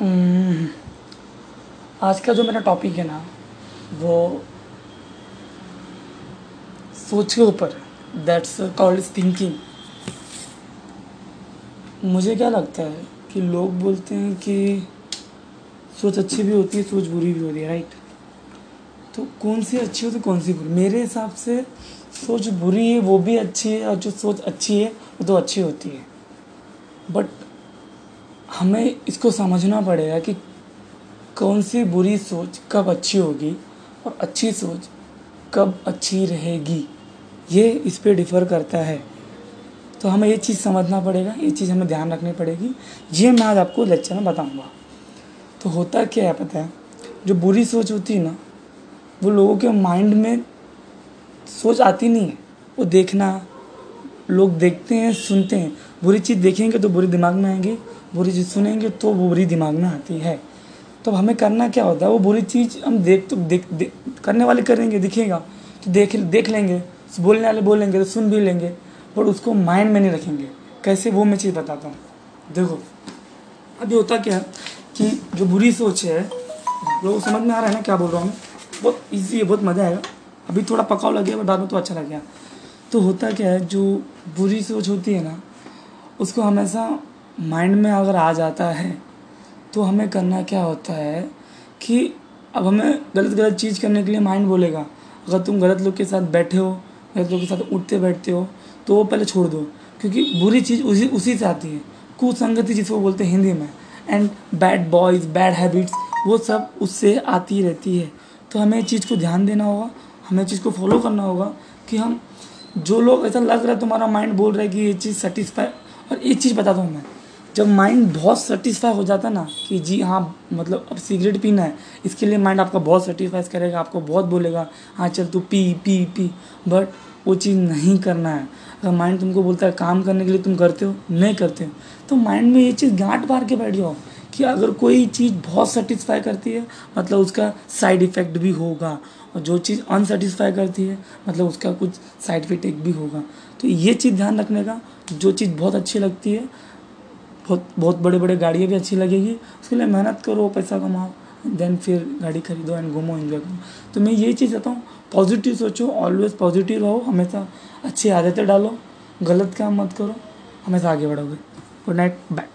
हम्म, आज का जो मेरा टॉपिक है ना वो सोच के ऊपर दैट्स कॉल्ड थिंकिंग मुझे क्या लगता है कि लोग बोलते हैं कि सोच अच्छी भी होती है सोच बुरी भी होती है राइट तो कौन सी अच्छी होती है कौन सी बुरी? मेरे हिसाब से सोच बुरी है वो भी अच्छी है और जो सोच अच्छी है वो तो अच्छी होती है। बट हमें इसको समझना पड़ेगा कि कौन सी बुरी सोच कब अच्छी होगी और अच्छी सोच कब अच्छी रहेगी। ये इस पर डिफ़र करता है। तो हमें ये चीज़ समझना पड़ेगा, ये चीज़ हमें ध्यान रखनी पड़ेगी। ये मैं आज आपको लेक्चर में बताऊँगा। तो होता क्या है पता है? जो बुरी सोच होती है ना, वो लोगों के माइंड में सोच आती नहीं है। वो देखना लोग देखते हैं सुनते हैं। बुरी चीज़ देखेंगे तो बुरी दिमाग में आएँगे बुरी चीज़ सुनेंगे तो वो बुरी दिमाग में आती है। तो हमें करना क्या होता है? वो बुरी चीज़ हम देख तो देख, देख करने वाले करेंगे दिखेगा। तो देख देख लेंगे बोलने वाले बोलेंगे तो सुन भी लेंगे बट उसको माइंड में नहीं रखेंगे। कैसे? वो मैं चीज़ बताता हूँ। देखो अभी होता क्या है कि जो बुरी सोच है लोग समझ में आ रहा है ना क्या बोल रहा हूँ? बहुत ईजी है बहुत मज़ा आएगा। अभी थोड़ा पकाव लग गया बट बाद में तो अच्छा लग गया। तो होता क्या है, जो बुरी सोच होती है ना, उसको हमेशा माइंड में अगर आ जाता है तो हमें करना क्या होता है कि अब हमें गलत गलत चीज़ करने के लिए माइंड बोलेगा। अगर तुम गलत लोग के साथ बैठे हो, गलत लोग के साथ उठते बैठते हो तो वो पहले छोड़ दो, क्योंकि बुरी चीज़ उसी उसी से आती है। कुसंगति जिसको बोलते हैं हिंदी में and bad boys bad habits वो सब उससे आती रहती है। तो हमें चीज़ को ध्यान देना होगा, हमें चीज़ को फॉलो करना होगा कि हम जो लोग ऐसा लग रहा है तुम्हारा माइंड बोल रहा है कि ये चीज़ सेटिस्फाई और एक चीज़ बताता हूँ मैं। जब माइंड बहुत सेटिस्फाई हो जाता है ना कि जी हाँ मतलब अब सिगरेट पीना है, इसके लिए माइंड आपका बहुत सेटिस्फाई करेगा, आपको बहुत बोलेगा हाँ चल तू पी पी पी। बट वो चीज़ नहीं करना है। अगर माइंड तुमको बोलता है काम करने के लिए तुम करते हो, नहीं करते हो तो माइंड में ये चीज़ गांठ मार के बैठ जाओ। कि अगर कोई चीज़ बहुत सेटिस्फाई करती है मतलब उसका साइड इफ़ेक्ट भी होगा। और जो चीज़ अनसेटिस्फाई करती है मतलब उसका कुछ साइड इफ़ेक्ट भी होगा। तो ये चीज़ ध्यान रखने का, जो चीज़ बहुत अच्छी लगती है, बहुत बहुत बड़े बड़े गाड़ियाँ भी अच्छी लगेगी, उसके लिए मेहनत करो, पैसा कमाओ देन फिर गाड़ी खरीदो एंड घूमो इन्जॉय करो। तो मैं यही चीज़ चाहता हूँ पॉजिटिव सोचो ऑलवेज पॉजिटिव रहो, हमेशा अच्छी आदतें डालो, गलत काम मत करो, हमेशा आगे बढ़ोगे। Good night bye